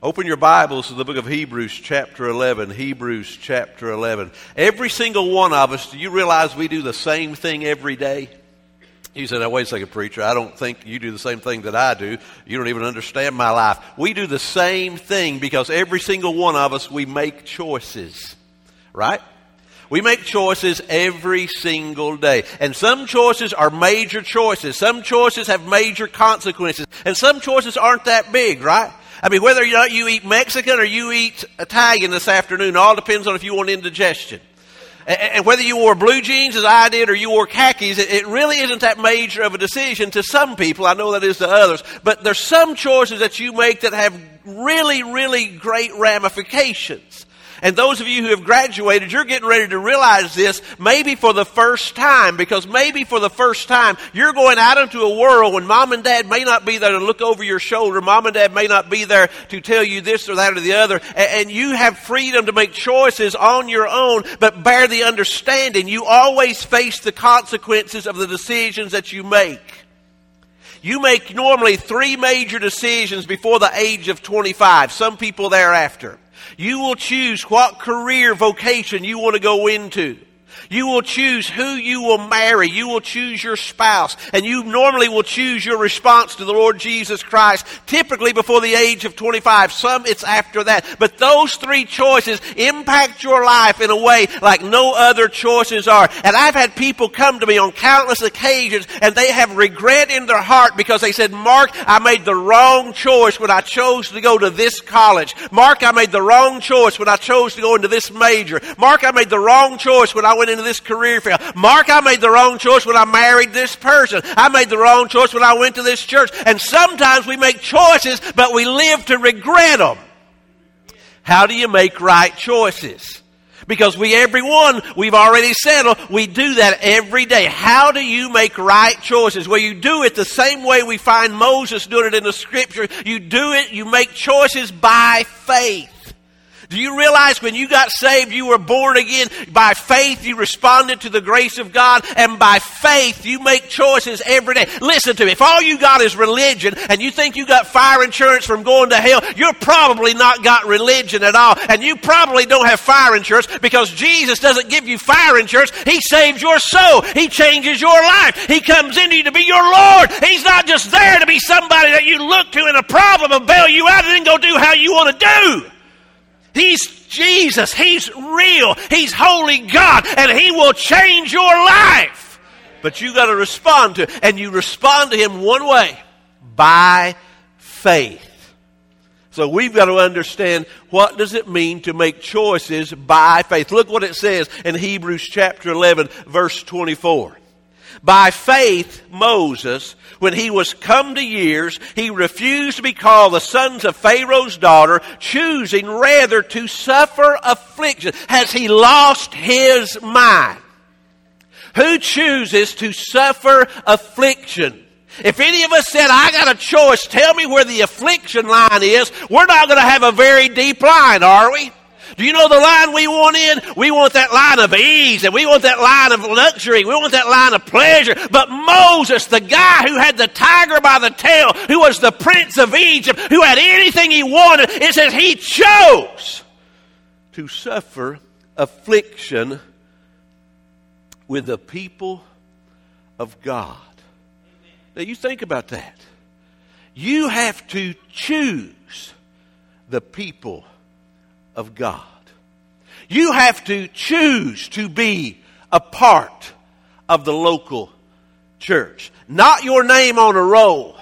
Open your Bibles to the book of Hebrews, chapter 11. Hebrews, chapter 11. Every single one of us, do you realize we do the same thing every day? You said, now wait a second, preacher. I don't think you do the same thing that I do. You don't even understand my life. We do the same thing because every single one of us, we make choices. Right? We make choices every single day. And some choices are major choices. Some choices have major consequences. And some choices aren't that big, right? I mean, whether or not you eat Mexican or you eat Italian this afternoon, all depends on if you want indigestion. And whether you wore blue jeans as I did or you wore khakis, it really isn't that major of a decision to some people. I know that is to others. But there's some choices that you make that have really, really great ramifications. And those of you who have graduated, you're getting ready to realize this maybe for the first time, because maybe for the first time, you're going out into a world when mom and dad may not be there to look over your shoulder. Mom and dad may not be there to tell you this or that or the other. And you have freedom to make choices on your own, but bear the understanding you always face the consequences of the decisions that you make. You make normally three major decisions before the age of 25, some people thereafter. You will choose what career vocation you want to go into. You will choose who you will marry. You will choose your spouse. And you normally will choose your response to the Lord Jesus Christ, typically before the age of 25. Some it's after that. But those three choices impact your life in a way like no other choices are. And I've had people come to me on countless occasions and they have regret in their heart because they said, Mark, I made the wrong choice when I chose to go to this college. Mark, I made the wrong choice when I chose to go into this major. Mark, I made the wrong choice when I went into this career field. Mark, I made the wrong choice when I married this person. I made the wrong choice when I went to this church. And sometimes we make choices, but we live to regret them. How do you make right choices? Because we, everyone, we've already settled, we do that every day. How do you make right choices? Well, you do it the same way we find Moses doing it in the scripture. You do it, you make choices by faith. Do you realize when you got saved, you were born again? By faith, you responded to the grace of God, and by faith, you make choices every day. Listen to me. If all you got is religion, and you think you got fire insurance from going to hell, you're probably not got religion at all. And you probably don't have fire insurance because Jesus doesn't give you fire insurance. He saves your soul. He changes your life. He comes into you to be your Lord. He's not just there to be somebody that you look to in a problem and bail you out and then go do how you want to do. He's Jesus. He's real. He's holy God. And He will change your life. But you got to respond to. And you respond to Him one way by faith. So we've got to understand what does it mean to make choices by faith. Look what it says in Hebrews chapter 11 verse 24. By faith, Moses, when he was come to years, he refused to be called the sons of Pharaoh's daughter, choosing rather to suffer affliction. Has he lost his mind? Who chooses to suffer affliction? If any of us said, I got a choice, tell me where the affliction line is, we're not going to have a very deep line, are we? Do you know the line we want in? We want that line of ease and we want that line of luxury. We want that line of pleasure. But Moses, the guy who had the tiger by the tail, who was the prince of Egypt, who had anything he wanted, it says he chose to suffer affliction with the people of God. Now you think about that. You have to choose the people of God. You have to choose to be a part of the local church. Not your name on a roll,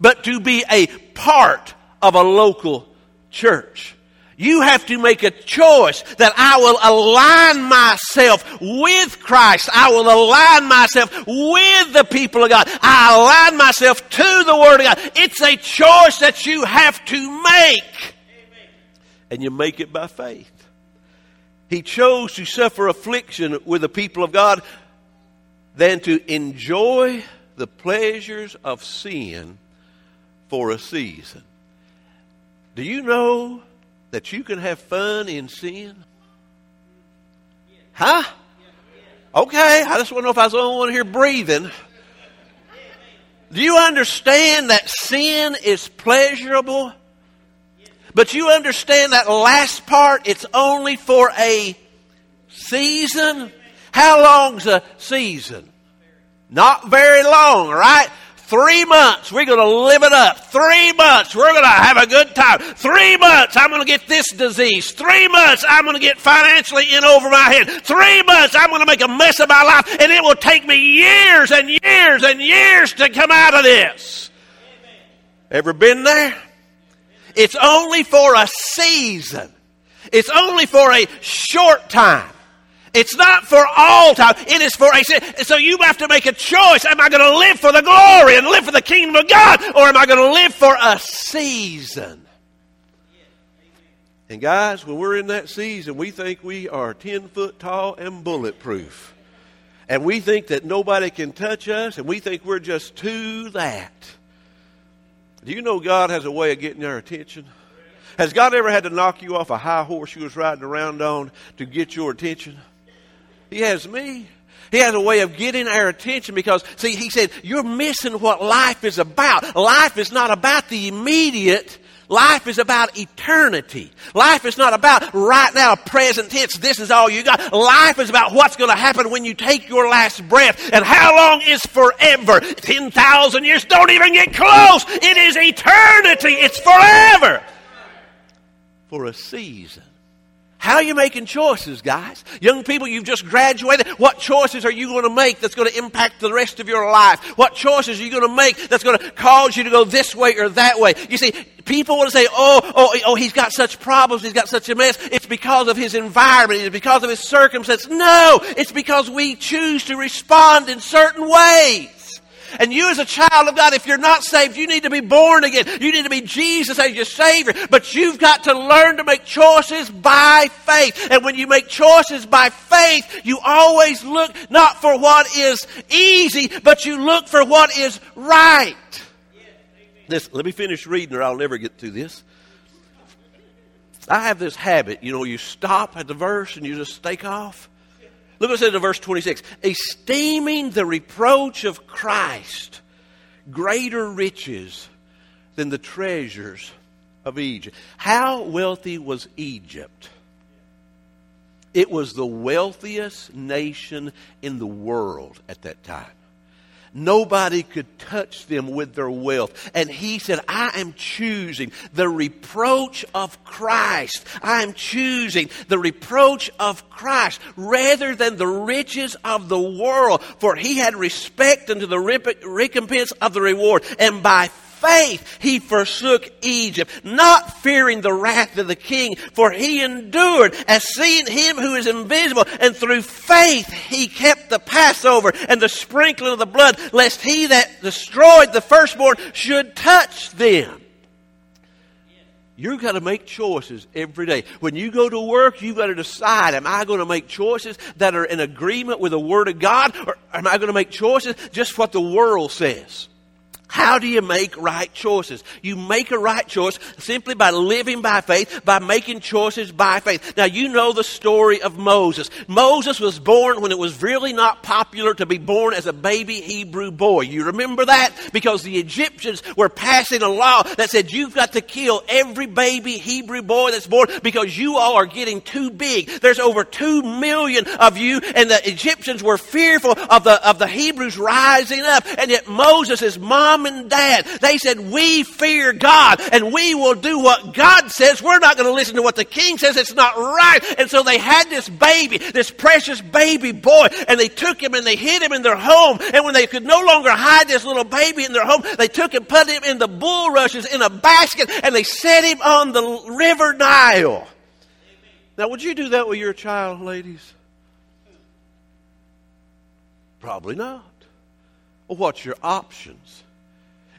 but to be a part of a local church. You have to make a choice that I will align myself with Christ. I will align myself with the people of God. I align myself to the Word of God. It's a choice that you have to make and you make it by faith. He chose to suffer affliction with the people of God than to enjoy the pleasures of sin for a season. Do you know that you can have fun in sin? Huh? Okay, I just want to know if I was the only one here breathing. Do you understand that sin is pleasurable? But you understand that last part, it's only for a season? How long's a season? Not very long, right? Three months, we're going to live it up. Three months, we're going to have a good time. Three months, I'm going to get this disease. Three months, I'm going to get financially in over my head. Three months, I'm going to make a mess of my life, and it will take me years and years and years to come out of this. Ever been there? It's only for a season. It's only for a short time. It's not for all time. It is for a so you have to make a choice. Am I going to live for the glory and live for the kingdom of God, or am I going to live for a season? And guys, when we're in that season, we think we are ten foot tall and bulletproof, and we think that nobody can touch us, and we think we're just to that. Do you know God has a way of getting our attention? Has God ever had to knock you off a high horse you was riding around on to get your attention? He has me. He has a way of getting our attention because, see, he said, you're missing what life is about. Life is not about the immediate. Life is about eternity. Life is not about right now, present tense, this is all you got. Life is about what's going to happen when you take your last breath. And how long is forever? 10,000 years? Don't even get close. It is eternity. It's forever. For a season. How are you making choices, guys? Young people, you've just graduated. What choices are you going to make that's going to impact the rest of your life? What choices are you going to make that's going to cause you to go this way or that way? You see, people want to say, oh, oh, oh, he's got such problems, he's got such a mess. It's because of his environment, it's because of his circumstance. No, it's because we choose to respond in certain ways. And you as a child of God, if you're not saved, you need to be born again. You need to be Jesus as your Savior. But you've got to learn to make choices by faith. And when you make choices by faith, you always look not for what is easy, but you look for what is right. This, let me finish reading or I'll never get through this. I have this habit, you know, you stop at the verse and you just stake off. Look what it says in verse 26 esteeming the reproach of Christ greater riches than the treasures of Egypt. How wealthy was Egypt? It was the wealthiest nation in the world at that time. Nobody could touch them with their wealth. And he said, I am choosing the reproach of Christ. I am choosing the reproach of Christ rather than the riches of the world. For he had respect unto the recompense of the reward. And by faith he forsook Egypt, not fearing the wrath of the king, for he endured as seeing him who is invisible, and through faith he kept the Passover and the sprinkling of the blood, lest he that destroyed the firstborn should touch them. You've got to make choices every day. When you go to work, you've got to decide, am I going to make choices that are in agreement with the Word of God, or am I going to make choices just what the world says? How do you make right choices? You make a right choice simply by living by faith, by making choices by faith. Now, you know the story of Moses. Moses was born when it was really not popular to be born as a baby Hebrew boy. You remember that? Because the Egyptians were passing a law that said you've got to kill every baby Hebrew boy that's born because you all are getting too big. There's over two million of you, and the Egyptians were fearful of the, of the Hebrews rising up. And yet Moses' mom mom and dad. They said, we fear God and we will do what God says. We're not going to listen to what the king says. It's not right. And so they had this baby, this precious baby boy, and they took him and they hid him in their home. And when they could no longer hide this little baby in their home, they took and put him in the bulrushes in a basket and they set him on the river Nile. Now, would you do that with your child, ladies? Probably not. Well, what's your options?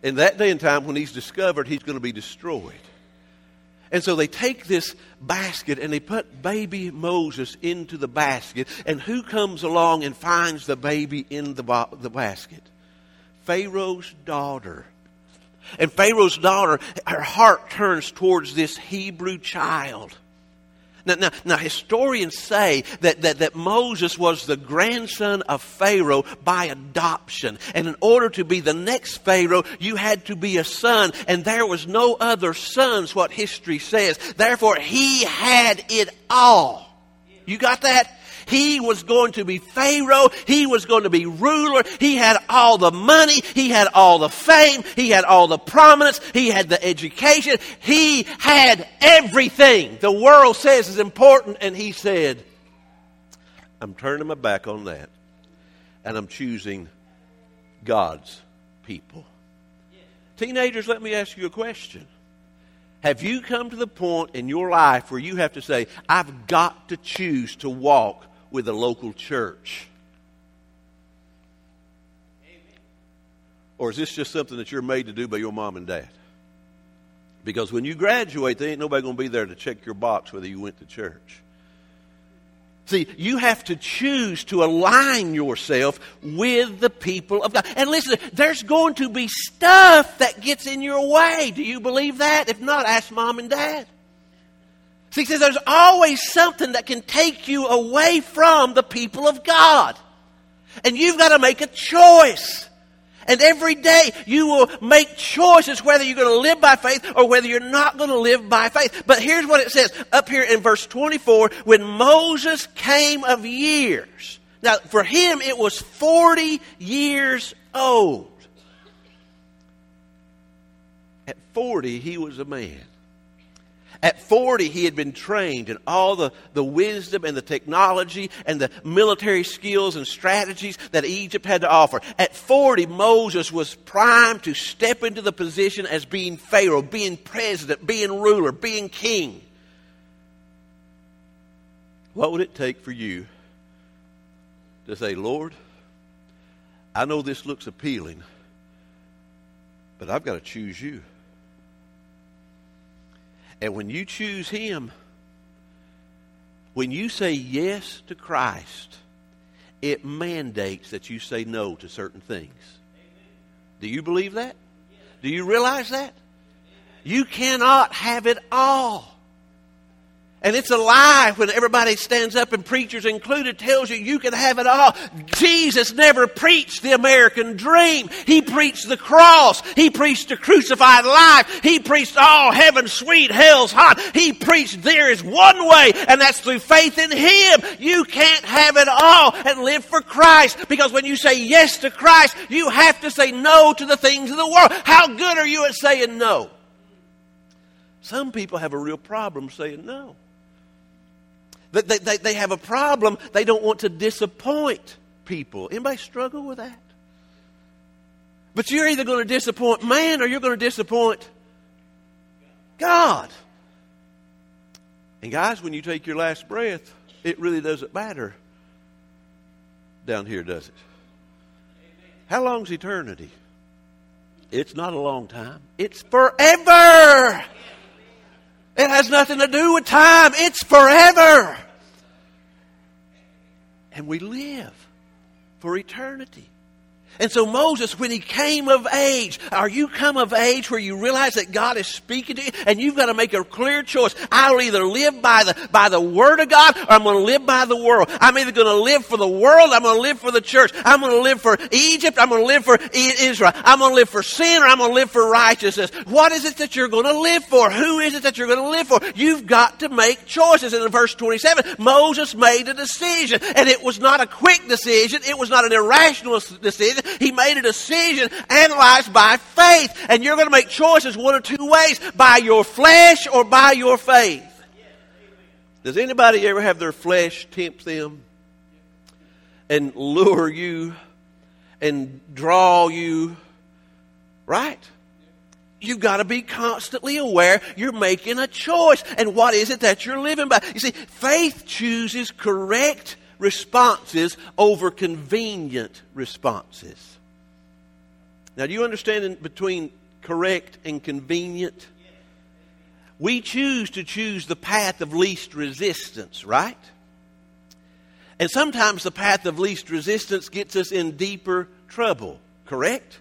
In that day and time when he's discovered, he's going to be destroyed. And so they take this basket and they put baby Moses into the basket. And who comes along and finds the baby in the, the basket? Pharaoh's daughter. And Pharaoh's daughter, her heart turns towards this Hebrew child. Now, now, now, historians say that, that, that Moses was the grandson of Pharaoh by adoption. And in order to be the next Pharaoh, you had to be a son. And there was no other sons, what history says. Therefore, he had it all. You got that? He was going to be Pharaoh. He was going to be ruler. He had all the money. He had all the fame. He had all the prominence. He had the education. He had everything the world says is important. And he said, I'm turning my back on that. And I'm choosing God's people. Teenagers, let me ask you a question. Have you come to the point in your life where you have to say, I've got to choose to walk with a local church? Or is this just something that you're made to do by your mom and dad? Because when you graduate, there ain't nobody going to be there to check your box whether you went to church. See, you have to choose to align yourself with the people of God. And listen, there's going to be stuff that gets in your way. Do you believe that? If not, ask mom and dad. See, he says there's always something that can take you away from the people of God. And you've got to make a choice. And every day you will make choices whether you're going to live by faith or whether you're not going to live by faith. But here's what it says up here in verse 24 when Moses came of years. Now, for him, it was 40 years old. At 40, he was a man. At 40, he had been trained in all the, the wisdom and the technology and the military skills and strategies that Egypt had to offer. At 40, Moses was primed to step into the position as being Pharaoh, being president, being ruler, being king. What would it take for you to say, Lord, I know this looks appealing, but I've got to choose you. And when you choose Him, when you say yes to Christ, it mandates that you say no to certain things. Do you believe that? Do you realize that? You cannot have it all. And it's a lie when everybody stands up and preachers included tells you you can have it all. Jesus never preached the American dream. He preached the cross. He preached a crucified life. He preached all oh, heaven sweet, hell's hot. He preached there is one way and that's through faith in Him. You can't have it all and live for Christ because when you say yes to Christ, you have to say no to the things of the world. How good are you at saying no? Some people have a real problem saying no. They, they, they have a problem. They don't want to disappoint people. Anybody struggle with that? But you're either going to disappoint man or you're going to disappoint God. And guys, when you take your last breath, it really doesn't matter down here, does it? How long's eternity? It's not a long time. It's forever. It has nothing to do with time. It's forever. And we live for eternity. And so Moses, when he came of age, are you come of age where you realize that God is speaking to you and you've got to make a clear choice? I'll either live by the, by the word of God or I'm going to live by the world. I'm either going to live for the world, I'm going to live for the church. I'm going to live for Egypt, I'm going to live for Israel. I'm going to live for sin or I'm going to live for righteousness. What is it that you're going to live for? Who is it that you're going to live for? You've got to make choices. And in verse 27, Moses made a decision and it was not a quick decision. It was not an irrational decision. He made a decision analyzed by faith. And you're going to make choices one or two ways by your flesh or by your faith. Does anybody ever have their flesh tempt them and lure you and draw you? Right? You've got to be constantly aware you're making a choice. And what is it that you're living by? You see, faith chooses correct responses over convenient responses. Now, do you understand between correct and convenient? We choose to choose the path of least resistance, right? And sometimes the path of least resistance gets us in deeper trouble, correct?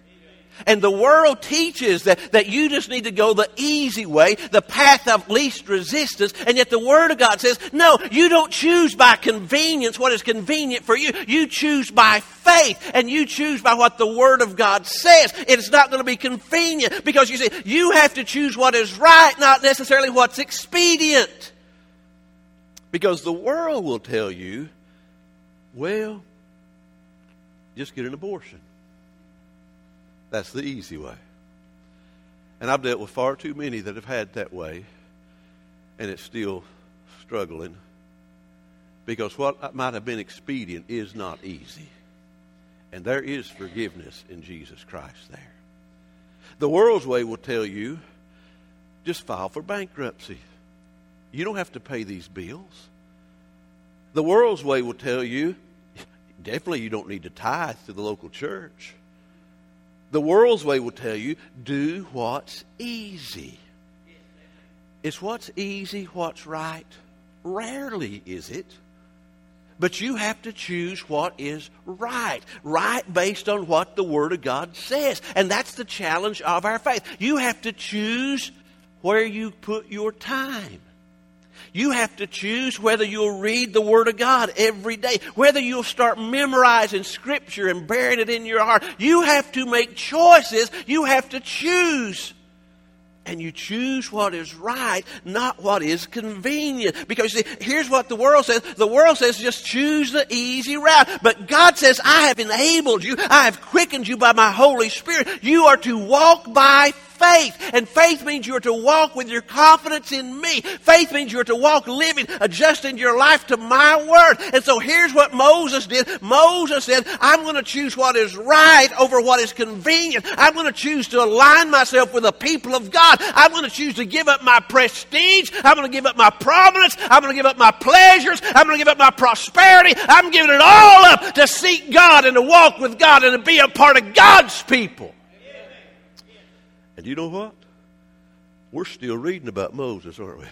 And the world teaches that, that you just need to go the easy way, the path of least resistance. And yet the Word of God says, no, you don't choose by convenience what is convenient for you. You choose by faith and you choose by what the Word of God says. It's not going to be convenient because you see, you have to choose what is right, not necessarily what's expedient. Because the world will tell you, well, just get an abortion. That's the easy way. And I've dealt with far too many that have had that way, and it's still struggling because what might have been expedient is not easy. And there is forgiveness in Jesus Christ there. The world's way will tell you just file for bankruptcy. You don't have to pay these bills. The world's way will tell you definitely you don't need to tithe to the local church. The world's way will tell you do what's easy. Is what's easy what's right? Rarely is it. But you have to choose what is right. Right based on what the Word of God says. And that's the challenge of our faith. You have to choose where you put your time. You have to choose whether you'll read the Word of God every day, whether you'll start memorizing Scripture and bearing it in your heart. You have to make choices. You have to choose. And you choose what is right, not what is convenient. Because see, here's what the world says. The world says just choose the easy route. But God says, I have enabled you. I have quickened you by my Holy Spirit. You are to walk by faith. And faith means you're to walk with your confidence in me. Faith means you're to walk living, adjusting your life to my word. And so here's what Moses did. Moses said, I'm going to choose what is right over what is convenient. I'm going to choose to align myself with the people of God. I'm going to choose to give up my prestige. I'm going to give up my prominence. I'm going to give up my pleasures. I'm going to give up my prosperity. I'm giving it all up to seek God and to walk with God and to be a part of God's people. And you know what? We're still reading about Moses, aren't we?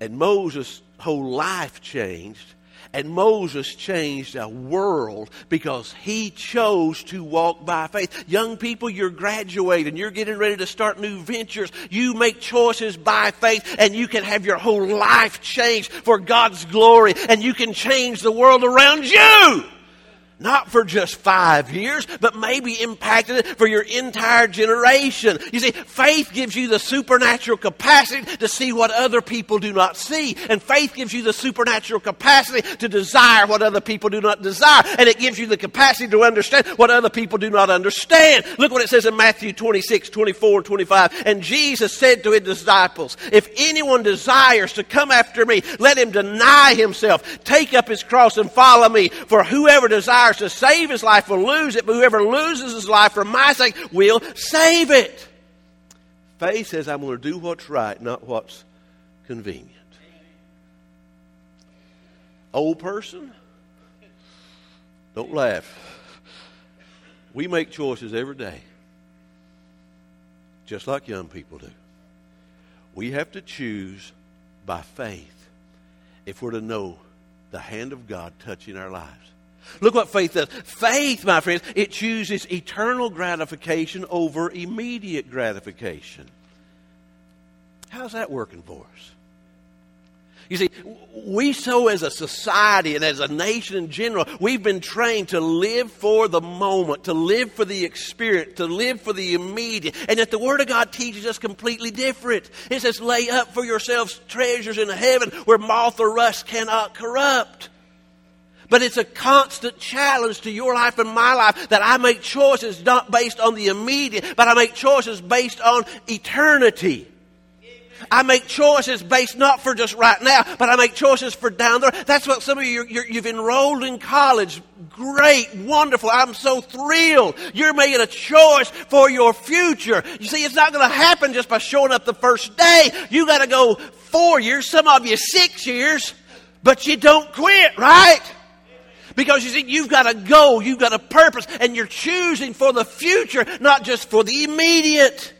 And Moses' whole life changed. And Moses changed a world because he chose to walk by faith. Young people, you're graduating. You're getting ready to start new ventures. You make choices by faith and you can have your whole life changed for God's glory and you can change the world around you. Not for just five years, but maybe impacted for your entire generation. You see, faith gives you the supernatural capacity to see what other people do not see. And faith gives you the supernatural capacity to desire what other people do not desire. And it gives you the capacity to understand what other people do not understand. Look what it says in Matthew 26, 24, 25. And Jesus said to his disciples, If anyone desires to come after me, let him deny himself, take up his cross and follow me. For whoever desires desires to save his life will lose it, but whoever loses his life for my sake will save it. Faith says, I'm going to do what's right, not what's convenient. Old person, don't laugh. We make choices every day, just like young people do. We have to choose by faith if we're to know the hand of God touching our lives. Look what faith does. Faith, my friends, it chooses eternal gratification over immediate gratification. How's that working for us? You see, we so as a society and as a nation in general, we've been trained to live for the moment, to live for the experience, to live for the immediate. And yet the Word of God teaches us completely different. It says, lay up for yourselves treasures in heaven where moth or rust cannot corrupt. But it's a constant challenge to your life and my life that I make choices not based on the immediate, but I make choices based on eternity. I make choices based not for just right now, but I make choices for down there. That's what some of you, you have enrolled in college. Great, wonderful. I'm so thrilled. You're making a choice for your future. You see, it's not going to happen just by showing up the first day. You got to go four years, some of you six years, but you don't quit, right? Because you see, you've got a goal, you've got a purpose, and you're choosing for the future, not just for the immediate.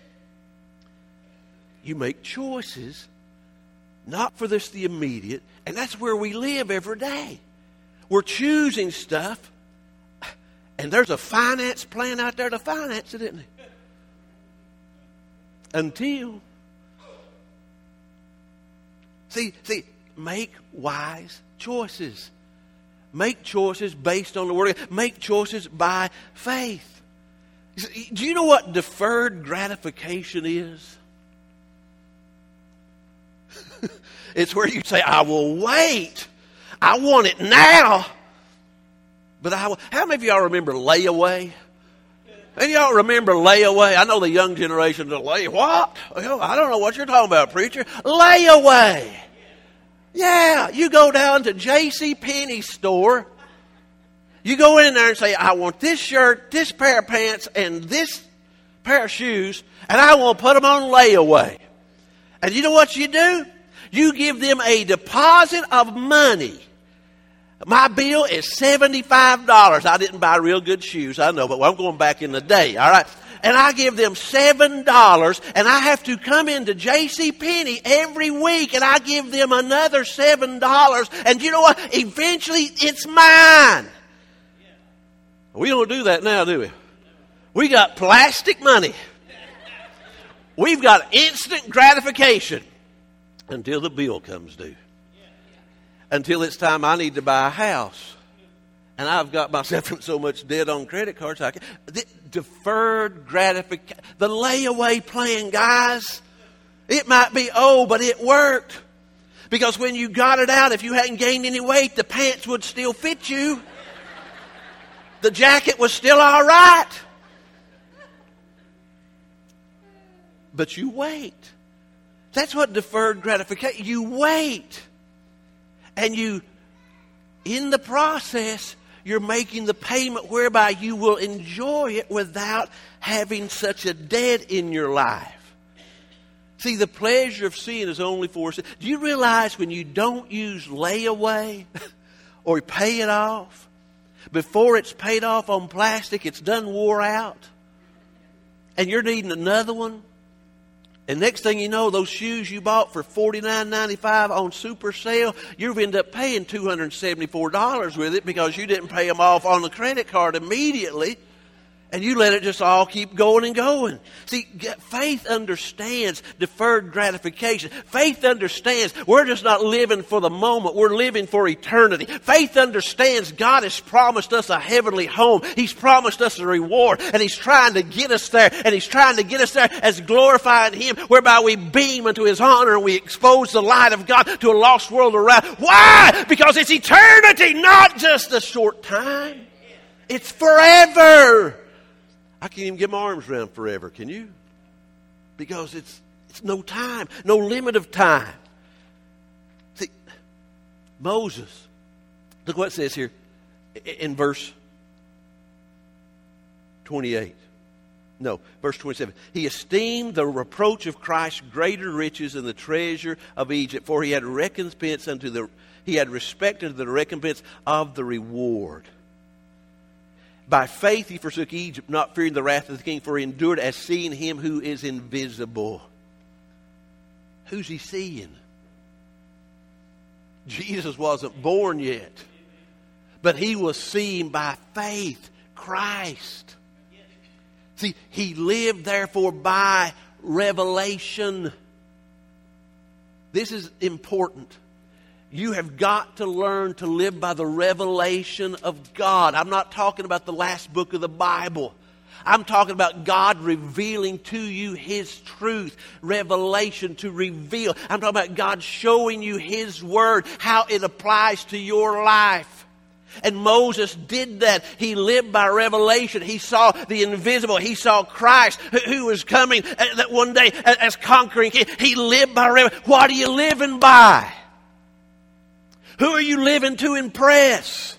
You make choices, not for this the immediate, and that's where we live every day. We're choosing stuff, And there's a finance plan out there to finance it, isn't there? Until. See, see, make wise choices. Make choices based on the Word. Make choices by faith. Do you know what deferred gratification is? it's where you say, I will wait. I want it now. But I will. How many of y'all remember layaway? And y'all remember layaway? I know the young generation don't lay what? I don't know what you're talking about, preacher. Layaway. Yeah, you go down to J.C. Penney store. You go in there and say, I want this shirt, this pair of pants, and this pair of shoes, and I want to put them on layaway. And you know what you do? You give them a deposit of money. My bill is $75. I didn't buy real good shoes, I know, but I'm going back in the day, all right? And I give them seven dollars and I have to come into J.C. Penney every week and I give them another seven dollars and you know what? Eventually it's mine. We don't do that now, do we? We got plastic money. We've got instant gratification until the bill comes due. Until it's time I need to buy a house and I've got myself in so much debt on credit cards. I can, deferred gratification, the layaway plan, guys. It might be old, but it worked. Because when you got it out, if you hadn't gained any weight, the pants would still fit you. The jacket was still all right. But you wait. That's what deferred gratification. You wait. And you, in the process, you're making the payment whereby you will enjoy it without having such a debt in your life. See, the pleasure of sin is only for sin. Do you realize when you don't use layaway or pay it off, before it's paid off on plastic, it's done wore out, and you're needing another one? And next thing you know, those shoes you bought for $49.95 on super sale, you've ended up paying $274 with it because you didn't pay them off on the credit card immediately and you let it just all keep going and going. See, faith understands deferred gratification. Faith understands we're just not living for the moment, we're living for eternity. Faith understands God has promised us a heavenly home. He's promised us a reward, and He's trying to get us there, and He's trying to get us there as glorifying Him, whereby we beam into His honor and we expose the light of God to a lost world around. Why? Because it's eternity, not just a short time. It's forever. I can't even get my arms around forever, can you? Because it's, it's no time, no limit of time. See, Moses, look what it says here in verse 28. No, verse 27. He esteemed the reproach of Christ greater riches than the treasure of Egypt, for he had recompense unto the he had respect unto the recompense of the reward. By faith he forsook Egypt, not fearing the wrath of the king, for he endured as seeing him who is invisible. Who's he seeing? Jesus wasn't born yet, but he was seen by faith Christ. See, he lived therefore by revelation. This is important. You have got to learn to live by the revelation of God. I'm not talking about the last book of the Bible. I'm talking about God revealing to you His truth, revelation to reveal. I'm talking about God showing you His Word, how it applies to your life. And Moses did that. He lived by revelation. He saw the invisible. He saw Christ who was coming uh, that one day as conquering king. He lived by revelation. What are you living by? Who are you living to impress?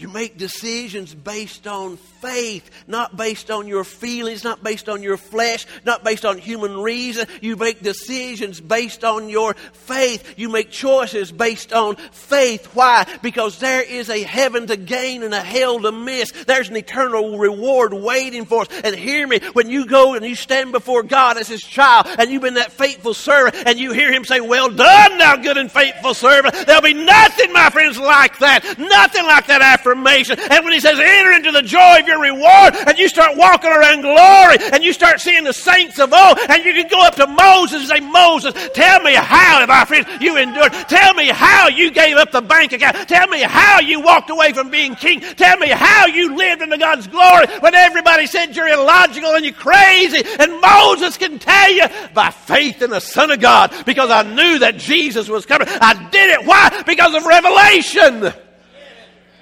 You make decisions based on faith, not based on your feelings, not based on your flesh, not based on human reason. You make decisions based on your faith. You make choices based on faith. Why? Because there is a heaven to gain and a hell to miss. There's an eternal reward waiting for us. And hear me, when you go and you stand before God as His child and you've been that faithful servant and you hear Him say, Well done, thou good and faithful servant, there'll be nothing, my friends, like that. Nothing like that after And when he says, enter into the joy of your reward, and you start walking around glory, and you start seeing the saints of old, and you can go up to Moses and say, Moses, tell me how, my friend, you endured. Tell me how you gave up the bank account. Tell me how you walked away from being king. Tell me how you lived into God's glory when everybody said you're illogical and you're crazy. And Moses can tell you by faith in the Son of God because I knew that Jesus was coming. I did it. Why? Because of revelation.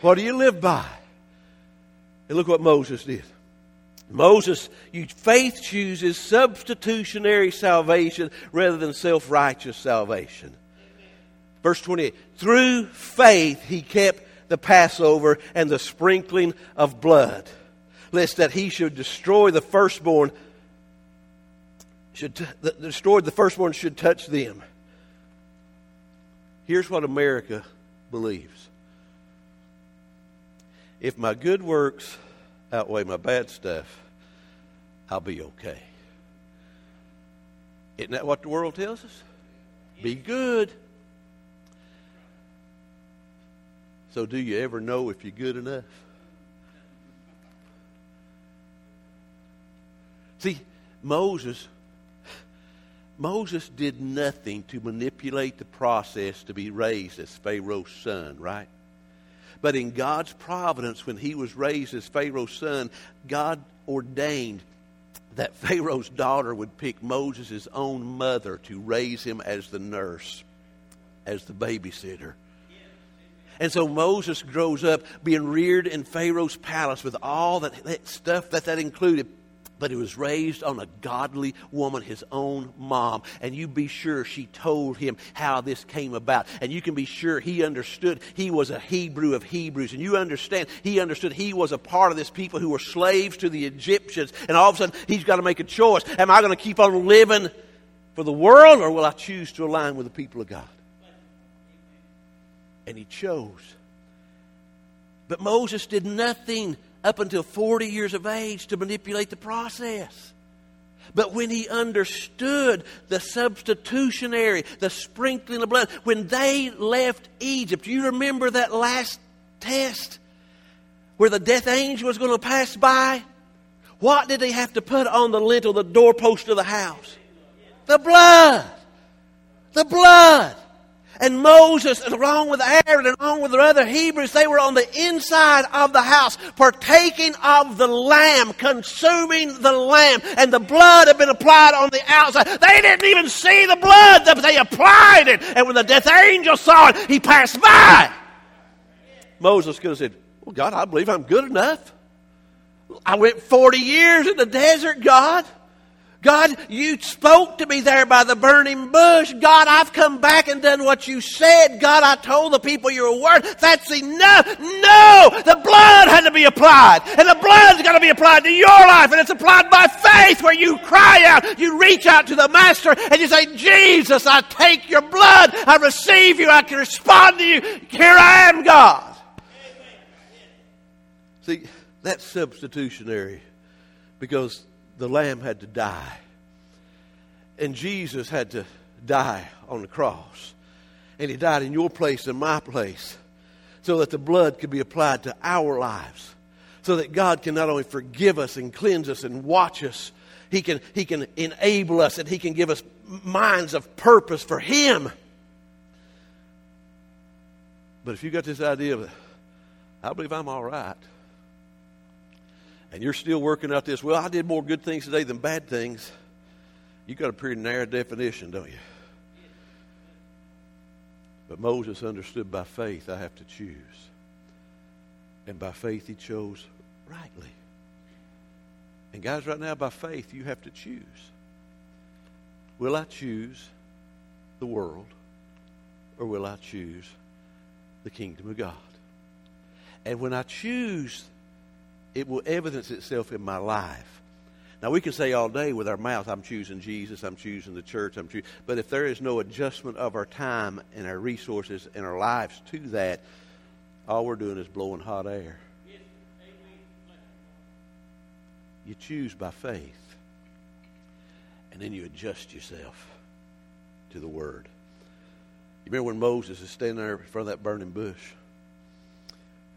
What do you live by? And look what Moses did. Moses, you, faith chooses substitutionary salvation rather than self righteous salvation. Verse 28 Through faith he kept the Passover and the sprinkling of blood, lest that he should destroy the firstborn, should t- the, destroy the firstborn should touch them. Here's what America believes if my good works outweigh my bad stuff, I'll be okay. Isn't that what the world tells us? Be good. So, do you ever know if you're good enough? See, Moses Moses did nothing to manipulate the process to be raised as Pharaoh's son, right? But in God's providence, when he was raised as Pharaoh's son, God ordained that Pharaoh's daughter would pick Moses' own mother to raise him as the nurse, as the babysitter. And so Moses grows up being reared in Pharaoh's palace with all that, that stuff that that included but he was raised on a godly woman, his own mom. And you be sure she told him how this came about. And you can be sure he understood he was a Hebrew of Hebrews. And you understand he understood he was a part of this people who were slaves to the Egyptians. And all of a sudden he's got to make a choice. Am I going to keep on living for the world or will I choose to align with the people of God? And he chose. But Moses did nothing up until 40 years of age to manipulate the process. But when he understood the substitutionary, the sprinkling of blood, when they left Egypt, you remember that last test where the death angel was going to pass by? What did they have to put on the lintel, the doorpost of the house? The blood. The blood. And Moses, along with Aaron, and along with the other Hebrews, they were on the inside of the house, partaking of the lamb, consuming the lamb, and the blood had been applied on the outside. They didn't even see the blood, but they applied it. And when the death angel saw it, he passed by. Moses could have said, Well, God, I believe I'm good enough. I went 40 years in the desert, God. God, you spoke to me there by the burning bush. God, I've come back and done what you said. God, I told the people your word. That's enough. No! The blood had to be applied. And the blood's got to be applied to your life. And it's applied by faith where you cry out. You reach out to the Master and you say, Jesus, I take your blood. I receive you. I can respond to you. Here I am, God. See, that's substitutionary because the lamb had to die. And Jesus had to die on the cross. And he died in your place and my place so that the blood could be applied to our lives. So that God can not only forgive us and cleanse us and watch us, he can, he can enable us and He can give us minds of purpose for Him. But if you got this idea of, I believe I'm all right, and you're still working out this, well, I did more good things today than bad things, you've got a pretty narrow definition, don't you? But Moses understood by faith, I have to choose. And by faith, he chose rightly. And guys, right now, by faith, you have to choose. Will I choose the world or will I choose the kingdom of God? And when I choose it will evidence itself in my life. Now we can say all day with our mouth, "I'm choosing Jesus, I'm choosing the church, I'm choosing." But if there is no adjustment of our time and our resources and our lives to that, all we're doing is blowing hot air. You choose by faith, and then you adjust yourself to the Word. You remember when Moses is standing there in front of that burning bush?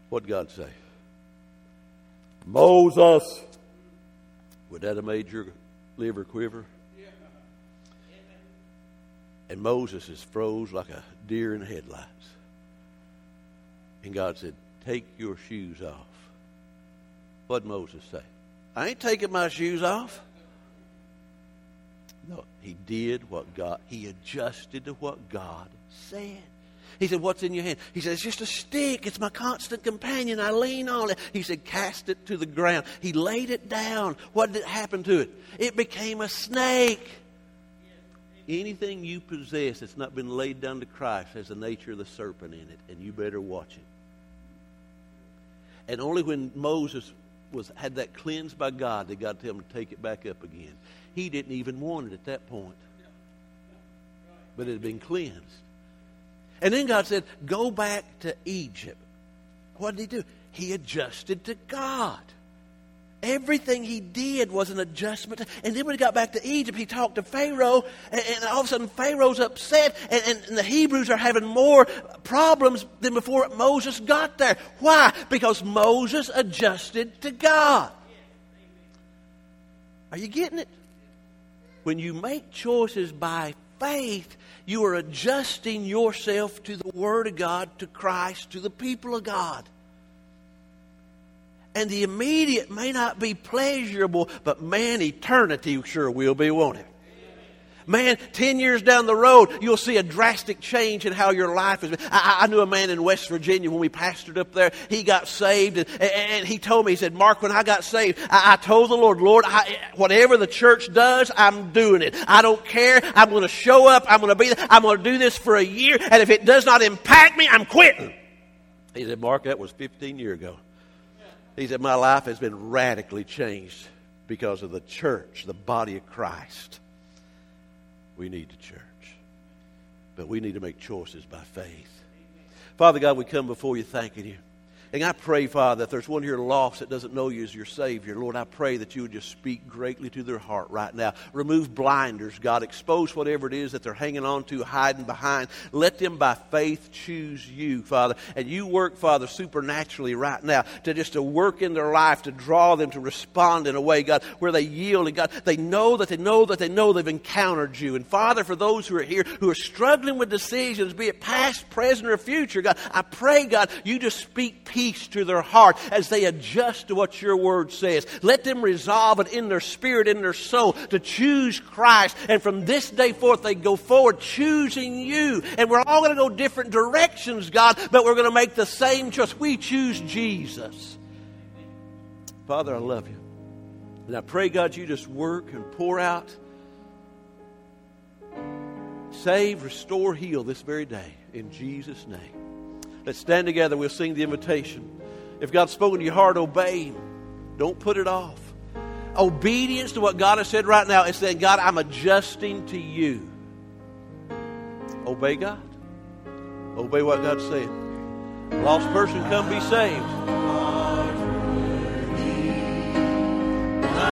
What'd God say? Moses. Would that have made your liver quiver? And Moses is froze like a deer in the headlights. And God said, Take your shoes off. What'd Moses say? I ain't taking my shoes off. No, he did what God, he adjusted to what God said. He said, What's in your hand? He said, It's just a stick. It's my constant companion. I lean on it. He said, Cast it to the ground. He laid it down. What did happen to it? It became a snake. Anything you possess that's not been laid down to Christ has the nature of the serpent in it, and you better watch it. And only when Moses was had that cleansed by God did God tell him to take it back up again. He didn't even want it at that point. But it had been cleansed. And then God said, Go back to Egypt. What did he do? He adjusted to God. Everything he did was an adjustment. And then when he got back to Egypt, he talked to Pharaoh, and, and all of a sudden Pharaoh's upset, and, and, and, the Hebrews are having more problems than before Moses got there. Why? Because Moses adjusted to God. Are you getting it? When you make choices by faith, you are adjusting yourself to the Word of God, to Christ, to the people of God. And the immediate may not be pleasurable, but man, eternity sure will be, won't it? Man, 10 years down the road, you'll see a drastic change in how your life been. I, I knew a man in West Virginia when we pastored up there. He got saved, and, and he told me, he said, Mark, when I got saved, I, I told the Lord, Lord, I, whatever the church does, I'm doing it. I don't care. I'm going to show up. I'm going to be there. I'm going to do this for a year, and if it does not impact me, I'm quitting. He said, Mark, that was 15 years ago. He said, My life has been radically changed because of the church, the body of Christ. We need the church. But we need to make choices by faith. Father God, we come before you thanking you. And I pray, Father, if there's one here lost that doesn't know you as your Savior, Lord, I pray that you would just speak greatly to their heart right now. Remove blinders, God. Expose whatever it is that they're hanging on to, hiding behind. Let them by faith choose you, Father. And you work, Father, supernaturally right now to just to work in their life, to draw them to respond in a way, God, where they yield. And God, they know that they know that they know they've encountered you. And Father, for those who are here who are struggling with decisions, be it past, present, or future, God, I pray, God, you just speak peace peace to their heart as they adjust to what your word says. Let them resolve it in their spirit, in their soul, to choose Christ. And from this day forth, they go forward choosing you. And we're all going to go different directions, God, but we're going to make the same choice. We choose Jesus. Father, I love you. And I pray, God, you just work and pour out, save, restore, heal this very day. In Jesus' name. Let's stand together. We'll sing the invitation. If God's spoken to your heart, obey Him. Don't put it off. Obedience to what God has said right now is saying, God, I'm adjusting to you. Obey God. Obey what God said. Lost person come be saved.